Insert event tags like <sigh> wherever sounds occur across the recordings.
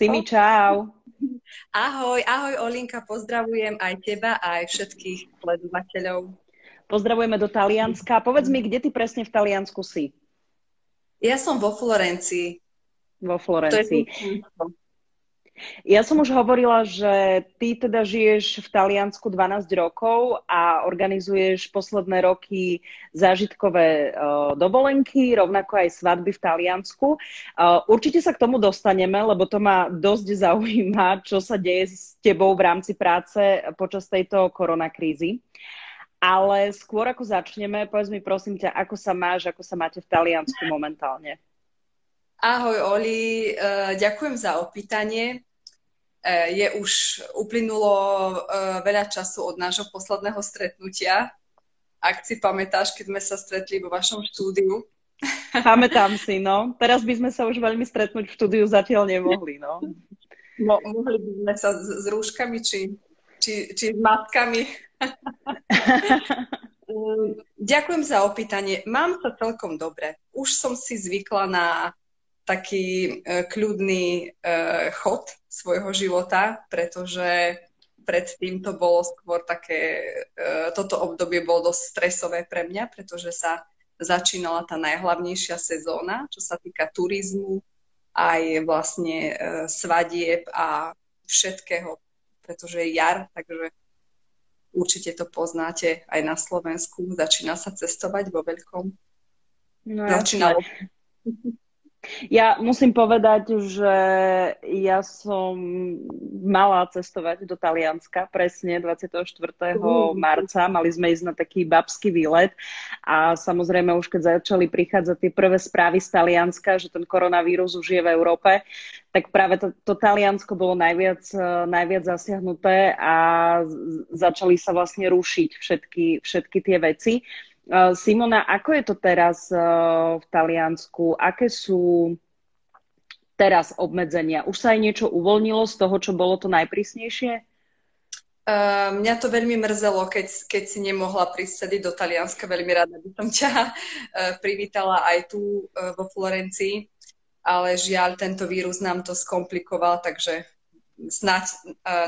Simi, čau. Ahoj, ahoj Olinka, pozdravujem aj teba, aj všetkých sledovateľov. Pozdravujeme do Talianska. Povedz mi, kde ty presne v Taliansku si? Ja som vo Florencii. Vo Florencii. Ja som už hovorila, že ty teda žiješ v Taliansku 12 rokov a organizuješ posledné roky zážitkové uh, dovolenky, rovnako aj svadby v Taliansku. Uh, určite sa k tomu dostaneme, lebo to ma dosť <laughs> zaujíma, čo sa deje s tebou v rámci práce počas tejto koronakrízy. Ale skôr ako začneme, povedz mi prosím ťa, ako sa máš, ako sa máte v Taliansku momentálne. Ahoj Oli, ďakujem za opýtanie. E, je už uplynulo e, veľa času od nášho posledného stretnutia. Ak si pamätáš, keď sme sa stretli vo vašom štúdiu. <laughs> Pamätám si, no. Teraz by sme sa už veľmi stretnúť v štúdiu zatiaľ nemohli, no. Mo- mohli by sme sa s, s rúškami či, či, či s matkami. <laughs> <laughs> Ďakujem za opýtanie. Mám sa celkom dobre. Už som si zvykla na taký e, kľudný e, chod svojho života, pretože predtým to bolo skôr také, e, toto obdobie bolo dosť stresové pre mňa, pretože sa začínala tá najhlavnejšia sezóna, čo sa týka turizmu, aj vlastne svadieb a všetkého, pretože je jar, takže určite to poznáte aj na Slovensku. Začína sa cestovať vo veľkom. No, Začínalo. <laughs> Ja musím povedať, že ja som mala cestovať do Talianska presne 24. marca. Mali sme ísť na taký babský výlet a samozrejme už keď začali prichádzať tie prvé správy z Talianska, že ten koronavírus už je v Európe, tak práve to, to Taliansko bolo najviac, najviac zasiahnuté a začali sa vlastne rušiť všetky, všetky tie veci. Eh, Simona, ako je to teraz eh, v Taliansku? Aké sú teraz obmedzenia? Už sa aj niečo uvoľnilo z toho, čo bolo to najprísnejšie? Uh, mňa to veľmi mrzelo, keď, keď si nemohla prísť do Talianska. Veľmi rada by som ťa privítala aj tu vo Florencii, ale žiaľ, tento vírus nám to skomplikoval, takže snáď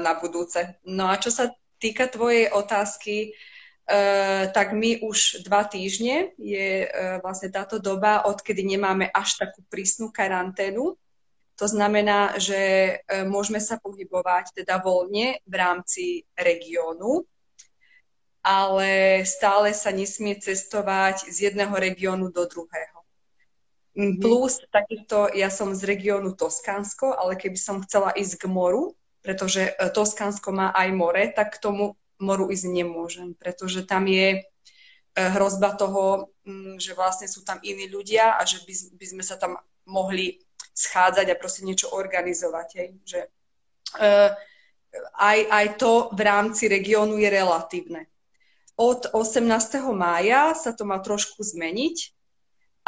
na budúce. No a čo sa týka tvojej otázky, tak my už dva týždne je uh, vlastne táto doba, odkedy nemáme až takú prísnu karanténu. To znamená, že uh, môžeme sa pohybovať teda voľne v rámci regiónu, ale stále sa nesmie cestovať z jedného regiónu do druhého. Mm-hmm. Plus, takisto ja som z regiónu Toskánsko, ale keby som chcela ísť k moru, pretože Toskánsko má aj more, tak k tomu moru ísť nemôžem, pretože tam je e, hrozba toho, mm, že vlastne sú tam iní ľudia a že by, by sme sa tam mohli schádzať a proste niečo organizovať. Hej. Že, uh, aj, aj to v rámci regiónu je relatívne. Od 18. mája sa to má trošku zmeniť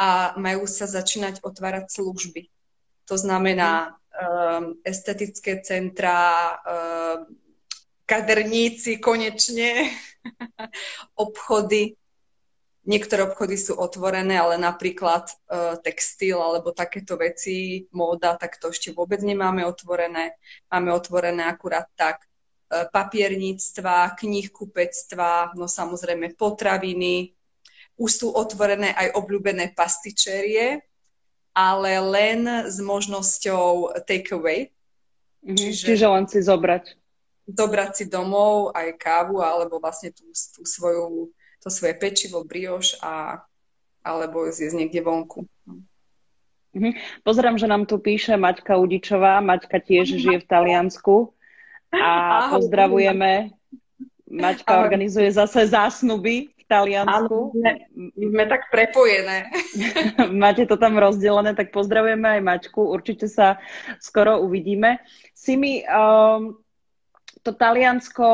a majú sa začínať otvárať služby. To znamená um, estetické centra, um, kaderníci konečne, <laughs> obchody. Niektoré obchody sú otvorené, ale napríklad uh, textil alebo takéto veci, móda, tak to ešte vôbec nemáme otvorené. Máme otvorené akurát tak uh, papierníctva, knihkupectva, no samozrejme potraviny. Už sú otvorené aj obľúbené pastičerie, ale len s možnosťou take away. Mm-hmm. Čiže, Čiže len si zobrať zobrať si domov aj kávu alebo vlastne tú, tú svoju, to svoje pečivo, brioš a alebo zjesť niekde vonku. Mhm. Pozerám, že nám tu píše Maťka Udičová. Maťka tiež žije v Taliansku. A Ahoj. pozdravujeme. Maťka Ahoj. organizuje zase zásnuby v Taliansku. Áno, sme, sme tak prepojené. <laughs> Máte to tam rozdelené, tak pozdravujeme aj Maťku. Určite sa skoro uvidíme. Simi, um, to Taliansko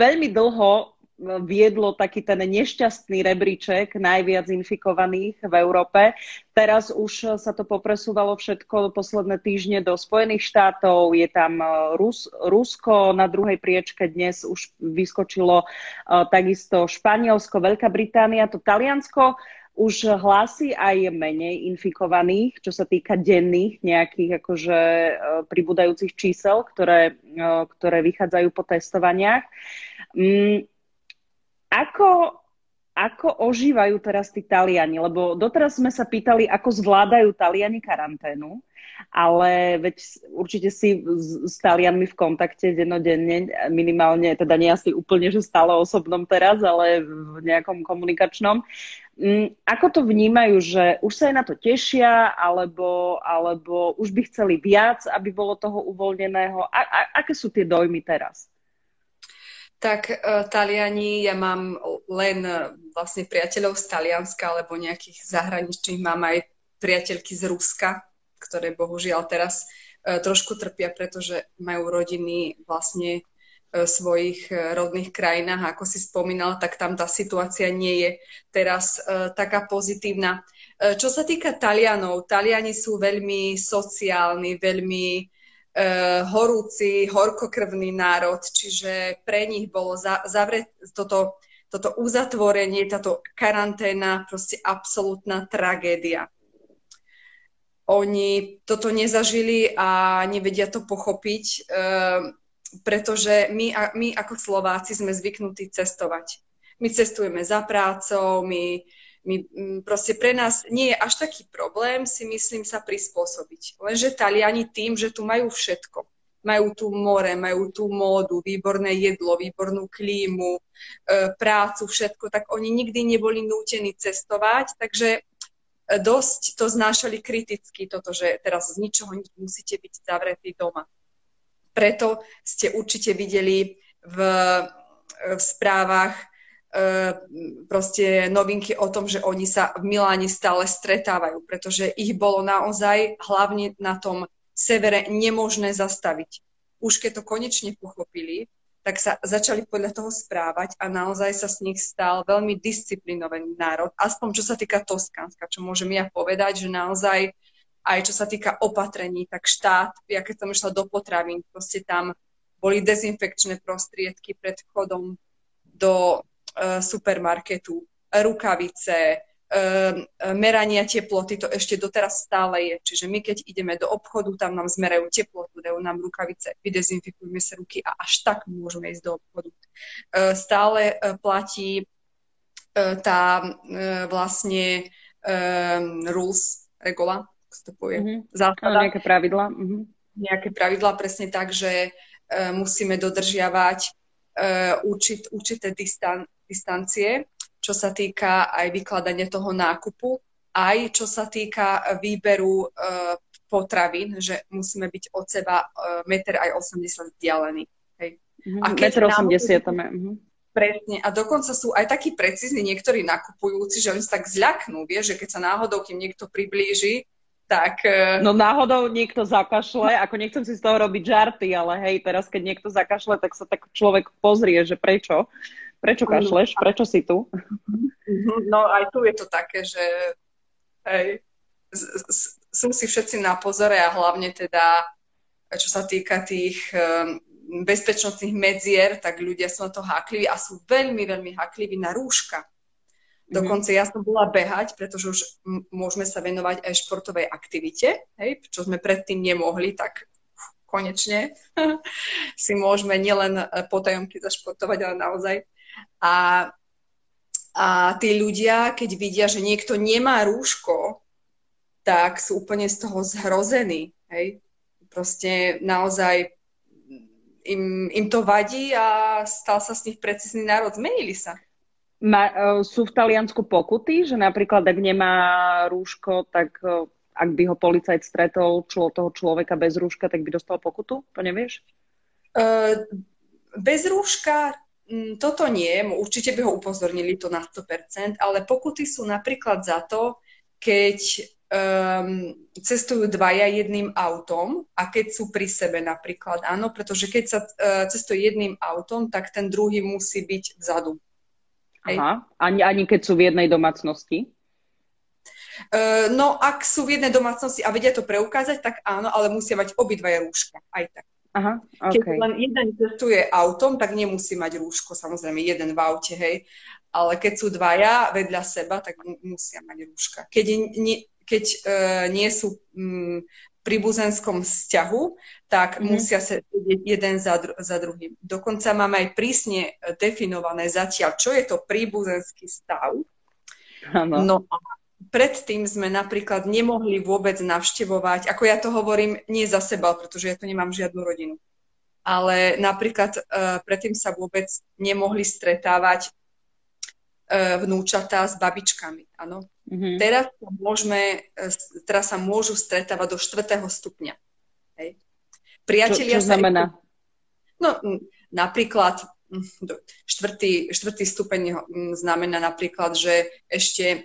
veľmi dlho viedlo taký ten nešťastný rebríček najviac infikovaných v Európe. Teraz už sa to popresúvalo všetko posledné týždne do Spojených štátov, je tam Rus, Rusko na druhej priečke, dnes už vyskočilo takisto Španielsko, Veľká Británia, to Taliansko už hlási aj menej infikovaných, čo sa týka denných nejakých akože e, pribúdajúcich čísel, ktoré, e, ktoré vychádzajú po testovaniach. Mm, ako, ako ožívajú teraz tí Taliani? Lebo doteraz sme sa pýtali, ako zvládajú Taliani karanténu ale veď určite si s, Talianmi v kontakte dennodenne, minimálne, teda nie asi úplne, že stále osobnom teraz, ale v nejakom komunikačnom. Mm, ako to vnímajú, že už sa aj na to tešia, alebo, alebo už by chceli viac, aby bolo toho uvoľneného? A, a, aké sú tie dojmy teraz? Tak uh, Taliani, ja mám len uh, vlastne priateľov z Talianska, alebo nejakých zahraničných, mám aj priateľky z Ruska, ktoré bohužiaľ teraz e, trošku trpia, pretože majú rodiny vlastne svojich e, rodných krajinách. Ako si spomínala, tak tam tá situácia nie je teraz e, taká pozitívna. Čo sa týka Talianov, Taliani sú veľmi sociálni, veľmi horúci, horkokrvný národ, čiže pre nich bolo zavre, toto, toto uzatvorenie, táto karanténa proste absolútna tragédia oni toto nezažili a nevedia to pochopiť, ehm, pretože my, my ako Slováci sme zvyknutí cestovať. My cestujeme za prácou, my, my proste pre nás nie je až taký problém, si myslím, sa prispôsobiť. Lenže Taliani tým, že tu majú všetko, majú tu more, majú tu módu, výborné jedlo, výbornú klímu, e, prácu, všetko, tak oni nikdy neboli nútení cestovať, takže dosť to znášali kriticky, toto, že teraz z ničoho nič musíte byť zavretí doma. Preto ste určite videli v, v správach e, proste novinky o tom, že oni sa v Miláne stále stretávajú, pretože ich bolo naozaj hlavne na tom severe nemožné zastaviť. Už keď to konečne pochopili, tak sa začali podľa toho správať a naozaj sa z nich stal veľmi disciplinovaný národ, aspoň čo sa týka Toskánska, čo môžem ja povedať, že naozaj aj čo sa týka opatrení, tak štát, ja keď som išla do potravín, proste tam boli dezinfekčné prostriedky pred vchodom do uh, supermarketu, rukavice, Ehm, merania teploty, to ešte doteraz stále je. Čiže my, keď ideme do obchodu, tam nám zmerajú teplotu, dajú nám rukavice, vydezinfikujeme sa ruky a až tak môžeme ísť do obchodu. Ehm, stále e, platí e, tá e, vlastne rules, regula, sa to povie, mm-hmm. zásada. Nejaké pravidla. Mm-hmm. Nejaké pravidla, presne tak, že musíme dodržiavať určit, určité distan, distancie čo sa týka aj vykladania toho nákupu, aj čo sa týka výberu uh, potravín, že musíme byť od seba uh, meter aj 80 vzdialení. Hej. Mm-hmm, a keď 80 tam je. Mm-hmm. Presne. A dokonca sú aj takí precízni niektorí nakupujúci, že oni sa tak zľaknú, vie, že keď sa náhodou kým niekto priblíži, tak... Uh... No náhodou niekto zakašle, ako nechcem si z toho robiť žarty, ale hej, teraz keď niekto zakašle, tak sa tak človek pozrie, že prečo. Prečo kašleš? Prečo si tu? No aj tu je to také, že hej, sú si všetci na pozore a hlavne teda, čo sa týka tých bezpečnostných medzier, tak ľudia sú na to hákliví a sú veľmi, veľmi hákliví na rúška. Mhm. Dokonca ja som bola behať, pretože už môžeme sa venovať aj športovej aktivite, hej, čo sme predtým nemohli, tak konečne <laughs> si môžeme nielen potajomky zašportovať, ale naozaj a, a tí ľudia, keď vidia, že niekto nemá rúško, tak sú úplne z toho zhrození. Hej? Proste naozaj im, im to vadí a stal sa z nich precízny národ. Zmenili sa. Ma, uh, sú v Taliansku pokuty, že napríklad ak nemá rúško, tak uh, ak by ho policajt stretol člo, toho človeka bez rúška, tak by dostal pokutu? To nevieš? Uh, bez rúška toto nie, určite by ho upozornili to na 100%, ale pokuty sú napríklad za to, keď um, cestujú dvaja jedným autom a keď sú pri sebe napríklad, áno, pretože keď sa uh, cestuje jedným autom, tak ten druhý musí byť vzadu. Aha, ani, ani keď sú v jednej domácnosti? Uh, no, ak sú v jednej domácnosti a vedia to preukázať, tak áno, ale musia mať obidvaja rúška, aj tak. Aha, okay. Keď len jeden cestuje autom, tak nemusí mať rúško, samozrejme jeden v aute, hej. ale keď sú dvaja vedľa seba, tak musia mať rúška. Keď, nie, keď uh, nie sú um, pri buzenskom vzťahu, tak mm. musia sa jeden za, dru- za druhým. Dokonca máme aj prísne definované zatiaľ, čo je to príbuzenský stav. Ano. No a predtým sme napríklad nemohli vôbec navštevovať, ako ja to hovorím, nie za seba, pretože ja tu nemám žiadnu rodinu. Ale napríklad uh, predtým sa vôbec nemohli stretávať uh, vnúčatá s babičkami. Áno. Mm-hmm. Teraz, sa môžeme, e, teraz sa môžu stretávať do štvrtého stupňa. Hej. Priatelia čo, čo znamená? No, napríklad štvrtý, štvrtý stupeň znamená napríklad, že ešte e,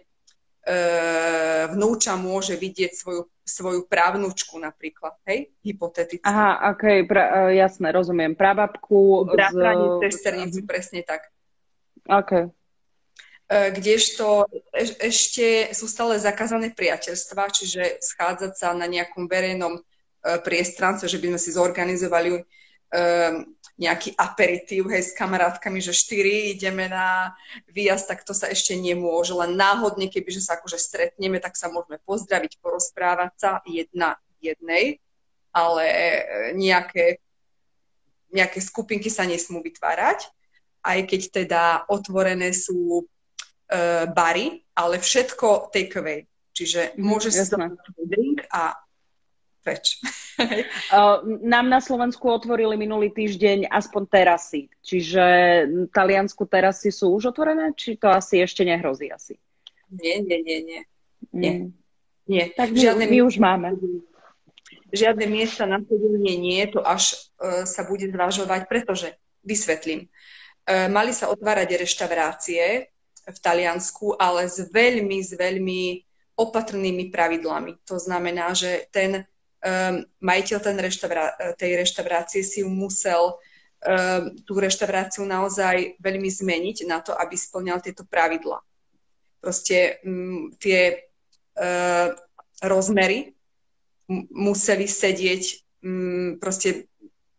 vnúča môže vidieť svoju, svoju právnučku napríklad, hej, hypoteticky. Aha, ok, pra, e, jasné, rozumiem. Prábabku. Bratranicu, z... sesternicu, presne tak. Ok. E, kdežto ešte sú stále zakázané priateľstva, čiže schádzať sa na nejakom verejnom e, priestranstve, že by sme si zorganizovali e, nejaký aperitív, hej, s kamarátkami, že štyri ideme na výjazd, tak to sa ešte nemôže. Len náhodne, kebyže sa akože stretneme, tak sa môžeme pozdraviť, porozprávať sa jedna jednej, ale nejaké, nejaké skupinky sa nesmú vytvárať, aj keď teda otvorené sú uh, bary, ale všetko take away. Čiže mm, môžeš si drink a preč. <laughs> Nám na Slovensku otvorili minulý týždeň aspoň terasy. Čiže taliansku terasy sú už otvorené? Či to asi ešte nehrozí asi? Nie, nie, nie, nie. Nie. Mm. nie. Tak my, Žiadne my už máme. Žiadne miesta na sedenie nie, to až uh, sa bude zvažovať, pretože, vysvetlím, uh, mali sa otvárať reštaurácie, v Taliansku, ale s veľmi, s veľmi opatrnými pravidlami. To znamená, že ten um, majiteľ ten reštaurá- tej reštaurácie si musel um, tú reštauráciu naozaj veľmi zmeniť na to, aby splňal tieto pravidla. Proste um, tie uh, rozmery m- museli sedieť, um, proste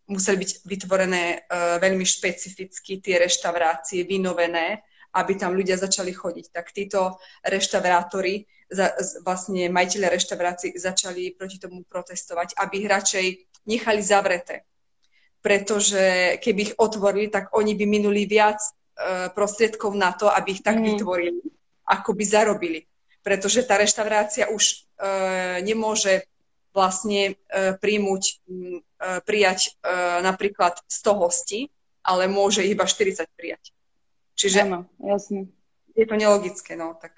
museli byť vytvorené uh, veľmi špecificky tie reštaurácie, vynovené, aby tam ľudia začali chodiť. Tak títo reštaurátori, vlastne majiteľe reštaurácií začali proti tomu protestovať, aby ich radšej nechali zavreté. Pretože keby ich otvorili, tak oni by minuli viac e, prostriedkov na to, aby ich tak mm. vytvorili, ako by zarobili. Pretože tá reštaurácia už e, nemôže vlastne e, príjmuť, e, prijať e, napríklad 100 hostí, ale môže iba 40 prijať. Čiže Áno, jasne. je to nelogické, no, tak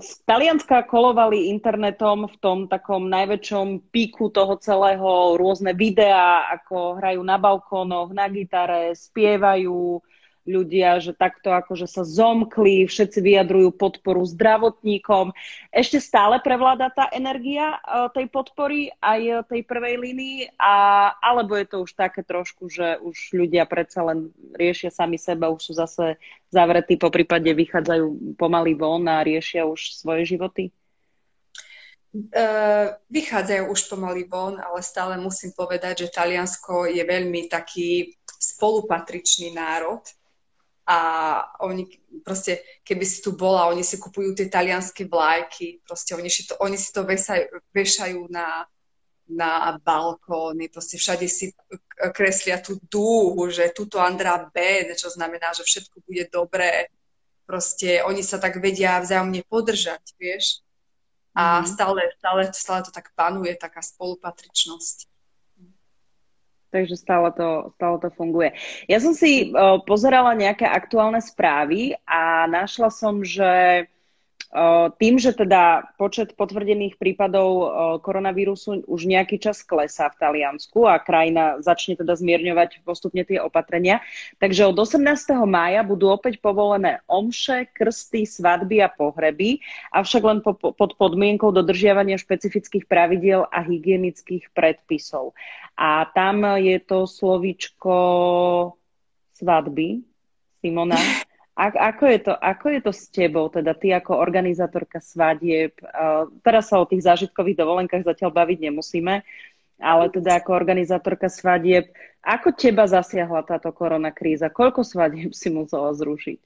z Talianska kolovali internetom v tom takom najväčšom píku toho celého rôzne videá, ako hrajú na balkónoch, na gitare, spievajú, ľudia, že takto akože sa zomkli, všetci vyjadrujú podporu zdravotníkom. Ešte stále prevláda tá energia e, tej podpory aj tej prvej línii, a, alebo je to už také trošku, že už ľudia predsa len riešia sami seba, už sú zase zavretí, po prípade vychádzajú pomaly von a riešia už svoje životy? Uh, vychádzajú už pomaly von, ale stále musím povedať, že Taliansko je veľmi taký spolupatričný národ a oni proste, keby si tu bola, oni si kupujú tie talianské vlajky, proste oni si to, oni si to vesajú, vešajú na, na balkóny, proste všade si kreslia tú dúhu, že tuto Andra Ben, čo znamená, že všetko bude dobré. Proste oni sa tak vedia vzájomne podržať, vieš. A mm. stále, stále, stále to tak panuje, taká spolupatričnosť takže stále to, stále to funguje. Ja som si uh, pozerala nejaké aktuálne správy a našla som, že tým, že teda počet potvrdených prípadov koronavírusu už nejaký čas klesá v Taliansku a krajina začne teda zmierňovať postupne tie opatrenia, takže od 18. mája budú opäť povolené omše, krsty, svadby a pohreby, avšak len po, pod podmienkou dodržiavania špecifických pravidiel a hygienických predpisov. A tam je to slovíčko svadby, Simona. <laughs> A, ako, je to, ako je to s tebou, teda ty ako organizátorka svadieb? Uh, teraz sa o tých zážitkových dovolenkách zatiaľ baviť nemusíme, ale teda ako organizátorka svadieb, ako teba zasiahla táto korona kríza? Koľko svadieb si musela zrušiť?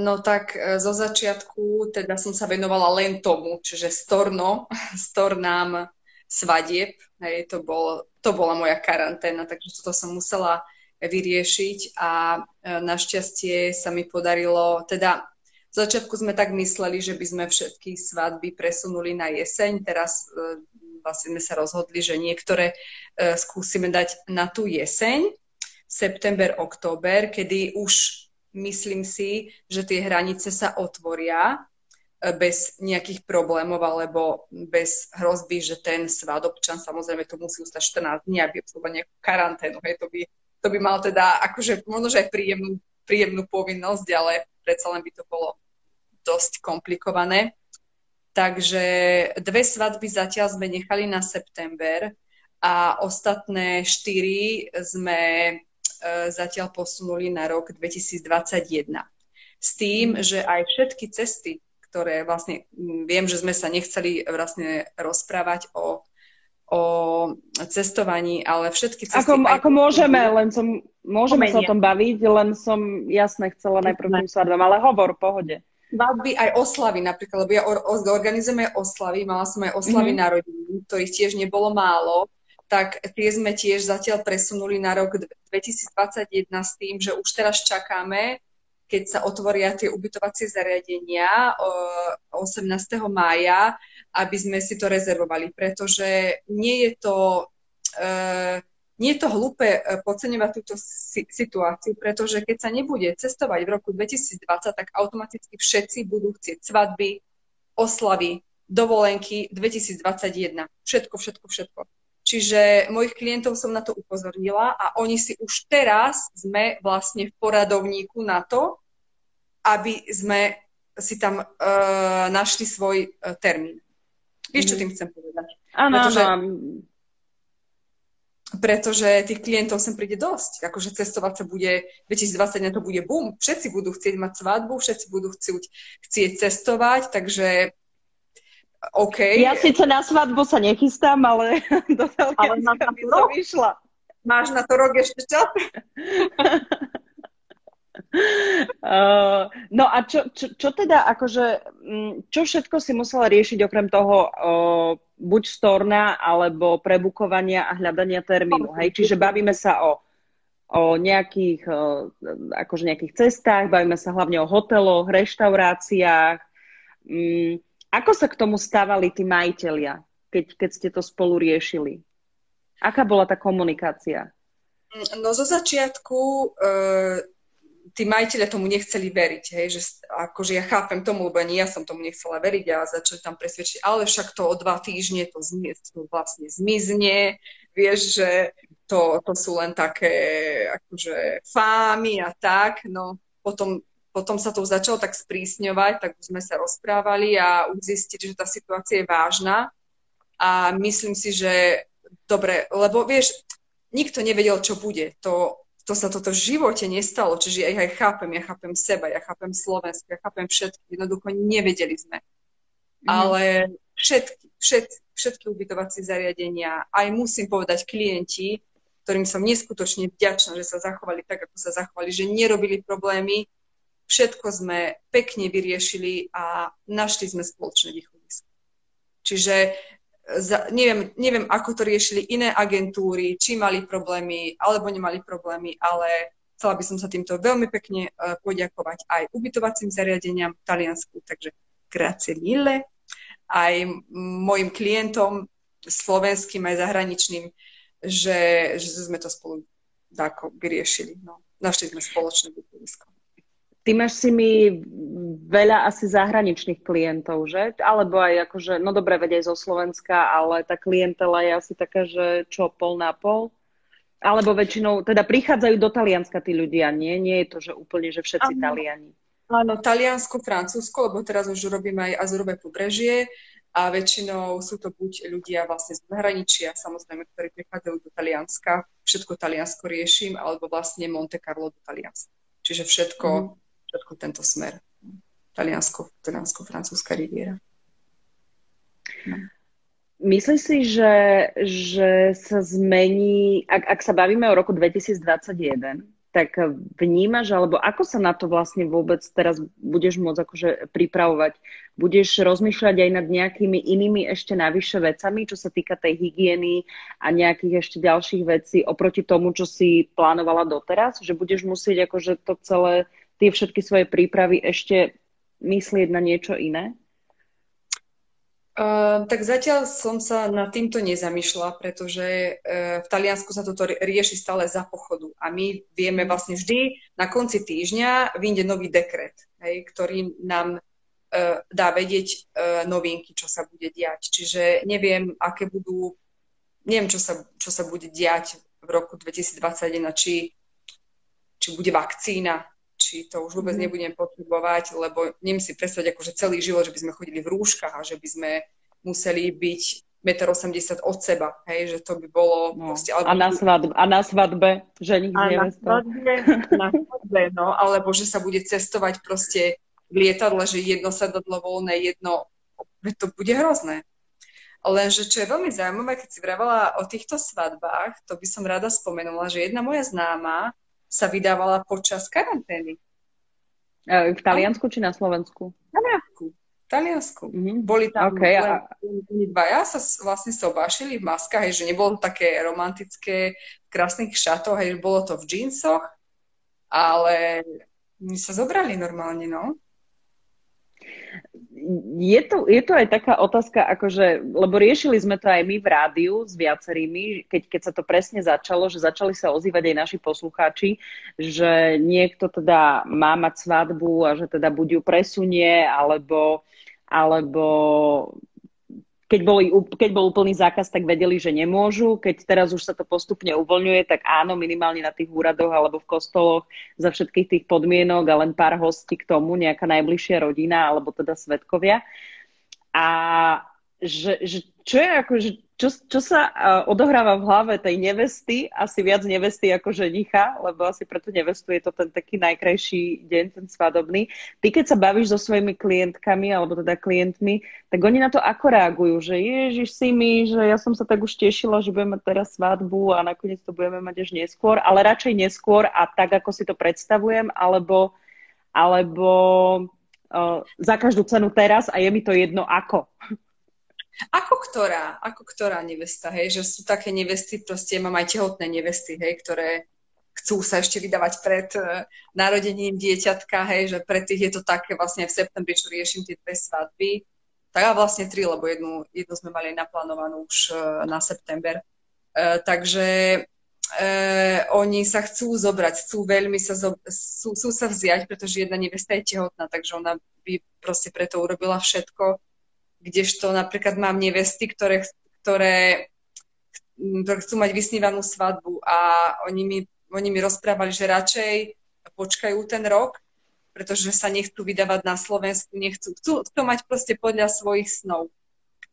No tak e, zo začiatku teda som sa venovala len tomu, čiže storno, <laughs> stornám svadieb, hej, to, bol, to bola moja karanténa, takže toto som musela vyriešiť a e, našťastie sa mi podarilo, teda v začiatku sme tak mysleli, že by sme všetky svadby presunuli na jeseň, teraz e, vlastne sme sa rozhodli, že niektoré skúsime dať na tú jeseň, september, október, kedy už myslím si, že tie hranice sa otvoria e, bez nejakých problémov alebo bez hrozby, že ten svadobčan samozrejme to musí ustať 14 dní, aby absolvoval nejakú karanténu. Hej, to, by, to by mal teda akože možno, že aj príjemnú, príjemnú povinnosť, ale predsa len by to bolo dosť komplikované. Takže dve svadby zatiaľ sme nechali na september a ostatné štyri sme E, zatiaľ posunuli na rok 2021. S tým, že aj všetky cesty, ktoré vlastne, viem, že sme sa nechceli vlastne rozprávať o, o cestovaní, ale všetky cesty... Ako, ako môžeme, len som, môžeme sa o tom baviť, len som jasne chcela najprv tým svadbám, ale hovor, pohode. Svadby aj oslavy napríklad, lebo ja organizujeme oslavy, mala som aj oslavy mm-hmm. narodín, ktorých tiež nebolo málo tak tie sme tiež zatiaľ presunuli na rok 2021 s tým, že už teraz čakáme, keď sa otvoria tie ubytovacie zariadenia 18. mája, aby sme si to rezervovali, pretože nie je to, e, nie je to hlúpe e, podceňovať túto situáciu, pretože keď sa nebude cestovať v roku 2020, tak automaticky všetci budú chcieť svadby, oslavy, dovolenky 2021. Všetko, všetko, všetko. Čiže mojich klientov som na to upozornila a oni si už teraz sme vlastne v poradovníku na to, aby sme si tam uh, našli svoj uh, termín. Vieš, čo mhm. tým chcem povedať? Áno, pretože, áno. Pretože tých klientov sem príde dosť. Akože cestovať sa bude, 2020 na to bude boom. Všetci budú chcieť mať svadbu, všetci budú chcieť, chcieť cestovať, takže OK. Ja síce na svadbu sa nechystám, ale <laughs> do Talianska by som vyšla. Máš na to rok ešte čas? <laughs> Uh, no a čo, čo, čo teda, akože, mm, čo všetko si musela riešiť okrem toho uh, buď storna, alebo prebukovania a hľadania termínu, hej? Čiže bavíme sa o, o nejakých, uh, akože nejakých cestách, bavíme sa hlavne o hoteloch, reštauráciách, um, ako sa k tomu stávali tí majiteľia, keď, keď ste to spolu riešili? Aká bola tá komunikácia? No zo začiatku e, tí majiteľia tomu nechceli veriť, hej, že akože ja chápem tomu, lebo ani ja som tomu nechcela veriť a začali tam presvedčiť, ale však to o dva týždne to, zmi, to vlastne zmizne, vieš, že to, to sú len také akože fámy a tak, no potom potom sa to začalo tak sprísňovať, tak už sme sa rozprávali a už zistili, že tá situácia je vážna. A myslím si, že dobre, lebo vieš, nikto nevedel, čo bude. To, to sa toto v živote nestalo, čiže ja aj chápem, ja chápem seba, ja chápem Slovensko, ja chápem všetky, jednoducho nevedeli sme. Mm. Ale všetky, všetky, všetky ubytovacie zariadenia, aj musím povedať klienti, ktorým som neskutočne vďačná, že sa zachovali tak, ako sa zachovali, že nerobili problémy, Všetko sme pekne vyriešili a našli sme spoločné východisko. Čiže za, neviem, neviem, ako to riešili iné agentúry, či mali problémy, alebo nemali problémy, ale chcela by som sa týmto veľmi pekne uh, poďakovať aj ubytovacím zariadeniam v Taliansku, takže grazie mille, aj mojim klientom, slovenským aj zahraničným, že, že sme to spolu dáko vyriešili. No. Našli sme spoločné východisko. Ty máš si mi veľa asi zahraničných klientov, že? Alebo aj akože, no dobre, veď aj zo Slovenska, ale tá klientela je asi taká, že čo, pol na pol? Alebo väčšinou, teda prichádzajú do Talianska tí ľudia, nie? Nie je to, že úplne, že všetci ano. Taliani. Áno, Taliansko, Francúzsko, lebo teraz už robíme aj Azorové pobrežie a väčšinou sú to buď ľudia vlastne z zahraničia, samozrejme, ktorí prichádzajú do Talianska, všetko Taliansko riešim, alebo vlastne Monte Carlo do Talianska. Čiže všetko, mm všetko tento smer. Taliansko, Taliansko, francúzska riviera. No. Myslíš si, že, že sa zmení, ak, ak sa bavíme o roku 2021, tak vnímaš, alebo ako sa na to vlastne vôbec teraz budeš môcť akože pripravovať? Budeš rozmýšľať aj nad nejakými inými ešte navyše vecami, čo sa týka tej hygieny a nejakých ešte ďalších vecí oproti tomu, čo si plánovala doteraz? Že budeš musieť akože to celé, tie všetky svoje prípravy ešte myslieť na niečo iné? Uh, tak zatiaľ som sa nad týmto nezamýšľala, pretože uh, v Taliansku sa toto rieši stále za pochodu a my vieme mhm. vlastne vždy na konci týždňa vyjde nový dekret, hej, ktorý nám uh, dá vedieť novinky, čo sa bude diať. Čiže neviem, aké budú, neviem, čo sa, čo sa bude diať v roku 2021, či, či bude vakcína, či to už vôbec mm. nebudem potrebovať, lebo neviem si predstaviť akože celý život, že by sme chodili v rúškach a že by sme museli byť 1,80 m od seba, hej, že to by bolo no. proste... Alebo... A, na svadbe, a na svadbe, že nikto A na svadbe, na svadbe, no, alebo že sa bude cestovať proste v lietadle, že jedno sedadlo voľné, jedno... To bude hrozné. Lenže čo je veľmi zaujímavé, keď si vravala o týchto svadbách, to by som rada spomenula, že jedna moja známa sa vydávala počas karantény. E, v Taliansku či na Slovensku? V Taliansku. V Taliansku. Mm-hmm. Boli tam okay, a... dvaja sa vlastne sobášili v maskách, hej, že nebolo také romantické v krásnych šatoch, hej, bolo to v džínsoch, ale my sa zobrali normálne, no je to, je to aj taká otázka, akože, lebo riešili sme to aj my v rádiu s viacerými, keď, keď sa to presne začalo, že začali sa ozývať aj naši poslucháči, že niekto teda má mať svadbu a že teda buď ju presunie, alebo, alebo keď, boli, keď bol úplný zákaz, tak vedeli, že nemôžu. Keď teraz už sa to postupne uvoľňuje, tak áno, minimálne na tých úradoch alebo v kostoloch za všetkých tých podmienok a len pár hostí k tomu, nejaká najbližšia rodina alebo teda svetkovia. A že, že čo je ako, že čo, čo sa odohráva v hlave tej nevesty, asi viac nevesty ako ženicha, lebo asi pre tú nevestu je to ten taký najkrajší deň, ten svadobný. Ty, keď sa bavíš so svojimi klientkami, alebo teda klientmi, tak oni na to ako reagujú, že ježiš si mi, že ja som sa tak už tešila, že budeme teraz svadbu a nakoniec to budeme mať až neskôr, ale radšej neskôr a tak, ako si to predstavujem, alebo, alebo uh, za každú cenu teraz a je mi to jedno ako. Ako ktorá, ako ktorá nevesta, hej, že sú také nevesty, proste mám aj tehotné nevesty, hej, ktoré chcú sa ešte vydávať pred uh, narodením dieťatka, hej, že pre tých je to také vlastne v septembri, čo riešim tie dve svadby, tak a vlastne tri, lebo jednu, jednu sme mali naplánovanú už uh, na september. Uh, takže uh, oni sa chcú zobrať, chcú veľmi sa, zo, chcú, chcú sa vziať, pretože jedna nevesta je tehotná, takže ona by proste preto urobila všetko, kdežto napríklad mám nevesty, ktoré, ktoré, ktoré chcú mať vysnívanú svadbu a oni mi, oni mi rozprávali, že radšej počkajú ten rok, pretože sa nechcú vydávať na Slovensku, nechcú, chcú, chcú mať proste podľa svojich snov.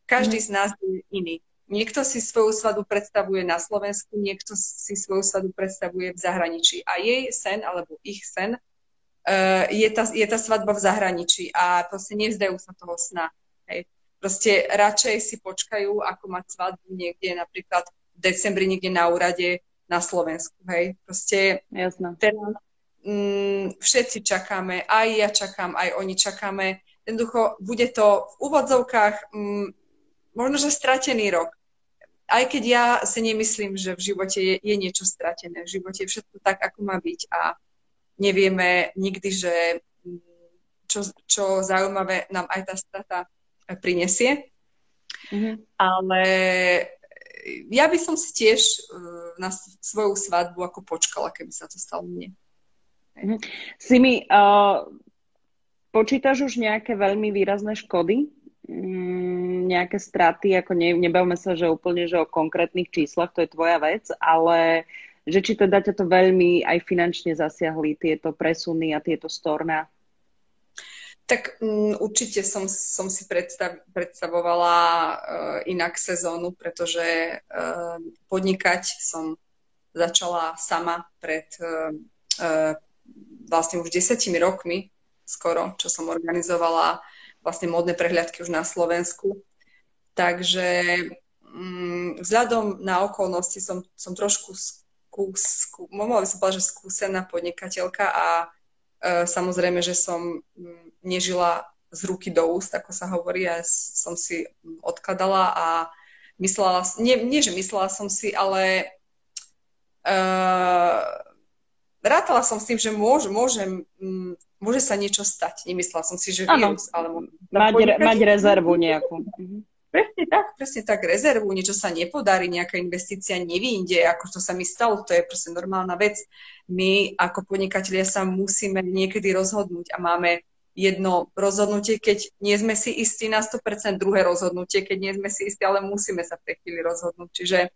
Každý mm. z nás je iný. Niekto si svoju svadbu predstavuje na Slovensku, niekto si svoju svadbu predstavuje v zahraničí. A jej sen, alebo ich sen, uh, je, tá, je tá svadba v zahraničí a proste nevzdajú sa toho sna. Hej proste radšej si počkajú, ako mať svadbu niekde napríklad v decembri niekde na úrade na Slovensku, hej. Proste Jasné. teraz mm, všetci čakáme, aj ja čakám, aj oni čakáme. Jednoducho bude to v úvodzovkách mm, možno, že stratený rok. Aj keď ja si nemyslím, že v živote je, je niečo stratené. V živote je všetko tak, ako má byť a nevieme nikdy, že mm, čo, čo zaujímavé nám aj tá strata prinesie. Mm-hmm. Ale ja by som si tiež uh, na svoju svadbu ako počkala, keby sa to stalo mne. Mm-hmm. Si mi, uh, počítaš už nejaké veľmi výrazné škody? Mm, nejaké straty, ako ne, nebavme sa, že úplne že o konkrétnych číslach, to je tvoja vec, ale že či teda ťa to veľmi aj finančne zasiahli tieto presuny a tieto storná? Tak um, určite som, som si predstav, predstavovala uh, inak sezónu, pretože uh, podnikať som začala sama pred uh, uh, vlastne už desiatimi rokmi skoro, čo som organizovala vlastne modné prehliadky už na Slovensku. Takže mm, vzhľadom na okolnosti som, som trošku skús, skú, mohla by som povedať, že skúsená podnikateľka a samozrejme, že som mm, nežila z ruky do úst, ako sa hovorí, a som si odkladala a myslela, nie, nie že myslela som si, ale uh, rátala som s tým, že môže, môže, mm, môže sa niečo stať. Nemyslela som si, že vírus, ale... Mať, re, mať rezervu nejakú. Presne tak, presne tak, rezervu, niečo sa nepodarí, nejaká investícia nevýjde, ako to sa mi stalo, to je proste normálna vec. My ako podnikatelia sa musíme niekedy rozhodnúť a máme jedno rozhodnutie, keď nie sme si istí na 100%, druhé rozhodnutie, keď nie sme si istí, ale musíme sa v tej chvíli rozhodnúť. Čiže e,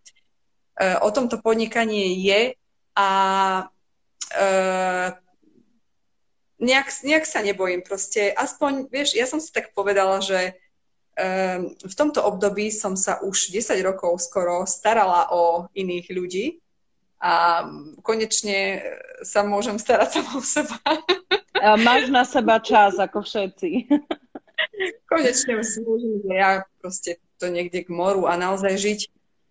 o tomto podnikanie je a e, nejak, nejak sa nebojím proste. Aspoň, vieš, ja som si tak povedala, že v tomto období som sa už 10 rokov skoro starala o iných ľudí a konečne sa môžem starať <laughs> sama o seba. A máš na seba čas, ako všetci. <laughs> Konečne si môžem, že ja proste to niekde k moru a naozaj žiť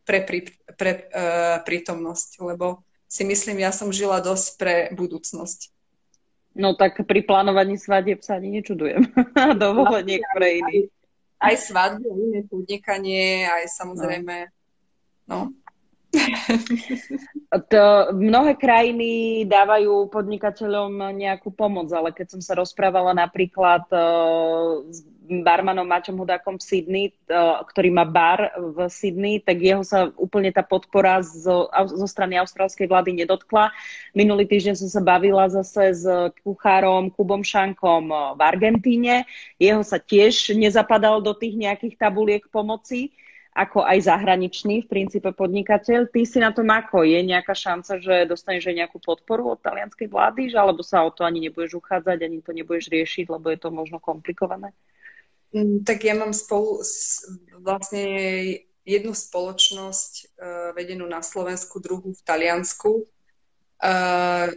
pre, pre, pre uh, prítomnosť, lebo si myslím, ja som žila dosť pre budúcnosť. No tak pri plánovaní svadieb sa ani nečudujem. <laughs> Dovolenie pre iných aj svadby, aj iné podnikanie, aj samozrejme, no. To, mnohé krajiny dávajú podnikateľom nejakú pomoc, ale keď som sa rozprávala napríklad uh, s barmanom Mačom Hudákom v Sydney, uh, ktorý má bar v Sydney, tak jeho sa úplne tá podpora zo, zo strany austrálskej vlády nedotkla. Minulý týždeň som sa bavila zase s kuchárom Kubom Šankom v Argentíne. Jeho sa tiež nezapadal do tých nejakých tabuliek pomoci ako aj zahraničný v princípe podnikateľ. Ty si na tom ako? Je nejaká šanca, že dostaneš aj nejakú podporu od talianskej vlády, že alebo sa o to ani nebudeš uchádzať, ani to nebudeš riešiť, lebo je to možno komplikované? Mm, tak ja mám spolu vlastne jednu spoločnosť uh, vedenú na Slovensku, druhú v Taliansku. Uh,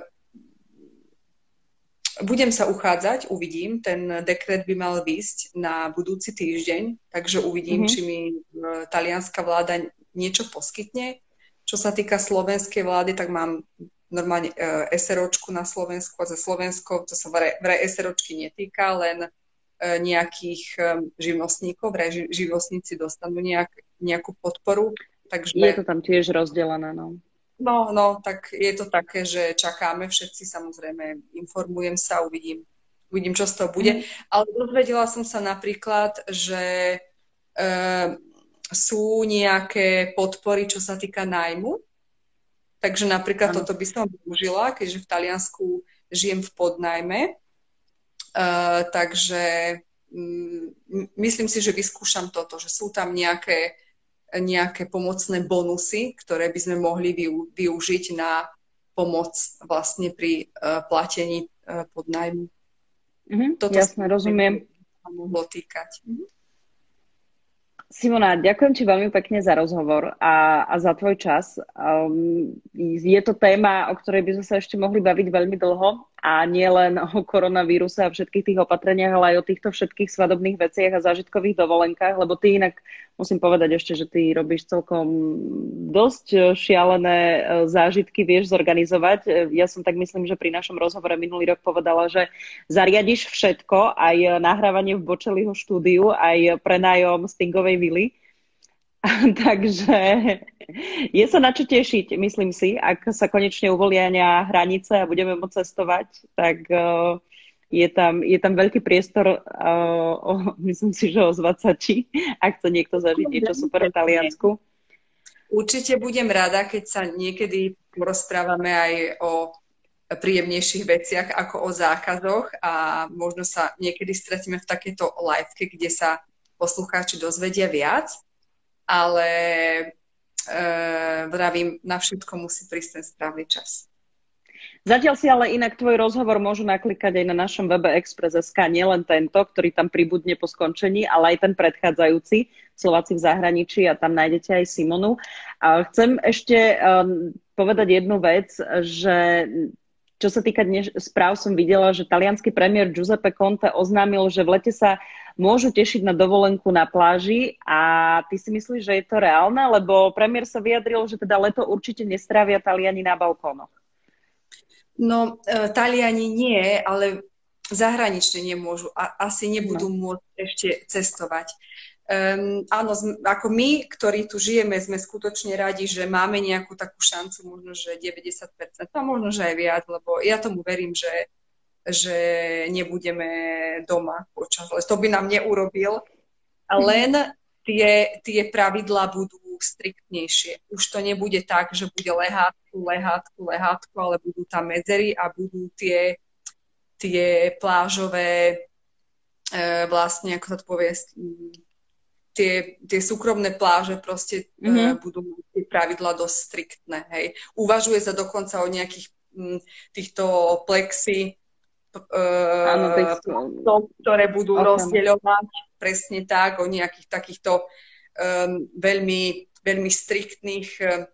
budem sa uchádzať, uvidím. Ten dekret by mal výsť na budúci týždeň, takže uvidím, mm-hmm. či mi e, talianská vláda niečo poskytne. Čo sa týka slovenskej vlády, tak mám normálne uh, SROčku na Slovensku a za Slovensko, to sa vraj, vraj SROčky netýka, len uh, nejakých živnostníkov, vraj ži, živnostníci dostanú nejak, nejakú podporu. Takže... Je to tam tiež rozdelené, no. No, no, tak je to také, že čakáme všetci, samozrejme, informujem sa, uvidím, uvidím, čo z toho bude. Mm. Ale dozvedela som sa napríklad, že e, sú nejaké podpory, čo sa týka nájmu. Takže napríklad ano. toto by som využila, keďže v Taliansku žijem v podnajme. E, takže mm, myslím si, že vyskúšam toto, že sú tam nejaké nejaké pomocné bonusy, ktoré by sme mohli využiť na pomoc vlastne pri uh, platení uh, podnajmu. Mm-hmm, Toto jasne, rozumiem. mohlo týkať. Mm-hmm. Simona, ďakujem ti veľmi pekne za rozhovor a, a za tvoj čas. Um, je to téma, o ktorej by sme sa ešte mohli baviť veľmi dlho a nie len o koronavíruse a všetkých tých opatreniach, ale aj o týchto všetkých svadobných veciach a zážitkových dovolenkách, lebo ty inak, musím povedať ešte, že ty robíš celkom dosť šialené e, zážitky, vieš zorganizovať. E, ja som tak myslím, že pri našom rozhovore minulý rok povedala, že zariadiš všetko, aj nahrávanie v Bočeliho štúdiu, aj prenájom Stingovej vily. <laughs> Takže je sa na čo tešiť, myslím si. Ak sa konečne uvolia hranice a budeme môcť cestovať, tak uh, je tam, je tam veľký priestor, uh, o, <laughs> myslím si, že ozvať sa či, <laughs> ak to niekto zažiť niečo super v Taliansku. Určite budem rada, keď sa niekedy porozprávame aj o príjemnejších veciach ako o zákazoch a možno sa niekedy stretíme v takejto live, kde sa poslucháči dozvedia viac ale e, na všetko musí prísť ten správny čas. Zatiaľ si ale inak tvoj rozhovor môžu naklikať aj na našom webe Express.sk, nielen tento, ktorý tam pribudne po skončení, ale aj ten predchádzajúci, Slováci v zahraničí a tam nájdete aj Simonu. A chcem ešte um, povedať jednu vec, že čo sa týka dnes správ, som videla, že talianský premiér Giuseppe Conte oznámil, že v lete sa môžu tešiť na dovolenku na pláži a ty si myslíš, že je to reálne? Lebo premiér sa vyjadril, že teda leto určite nestrávia Taliani na balkónoch. No, e, Taliani nie, ale zahranične nemôžu a asi nebudú no. môcť ešte cestovať. Um, áno, ako my, ktorí tu žijeme, sme skutočne radi, že máme nejakú takú šancu, možno, že 90%, a možno, že aj viac, lebo ja tomu verím, že, že nebudeme doma počas To by nám neurobil. Mhm. len tie, tie pravidlá budú striktnejšie. Už to nebude tak, že bude lehátku, lehátku, lehátku, ale budú tam medzery a budú tie, tie plážové e, vlastne, ako to povie, tie, tie súkromné pláže proste mm-hmm. uh, budú tie pravidla dosť striktné. Hej. Uvažuje sa dokonca o nejakých m, týchto plexi, uh, Áno, ktoré budú okay. rozdeľovať presne tak, o nejakých takýchto um, veľmi, veľmi striktných uh,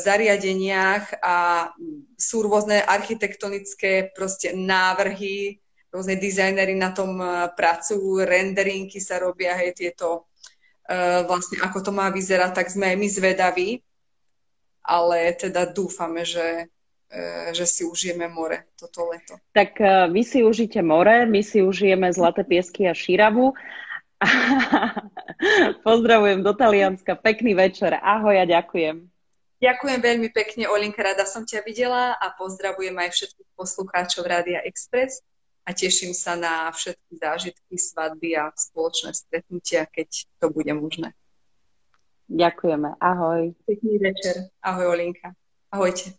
zariadeniach a sú rôzne architektonické proste návrhy, rôzne dizajnery na tom pracujú, renderingy sa robia, hej, tieto vlastne ako to má vyzerať, tak sme aj my zvedaví, ale teda dúfame, že, eh, že si užijeme more toto leto. Tak eh, vy si užite more, my si užijeme Zlaté piesky a Šíravu. <laughs> Pozdravujem do Talianska, pekný večer, ahoj a ďakujem. Ďakujem veľmi pekne, Olinka, rada som ťa videla a pozdravujem aj všetkých poslucháčov Rádia Express a teším sa na všetky zážitky, svadby a spoločné stretnutia, keď to bude možné. Ďakujeme. Ahoj. Pekný večer. Ahoj, Olinka. Ahojte.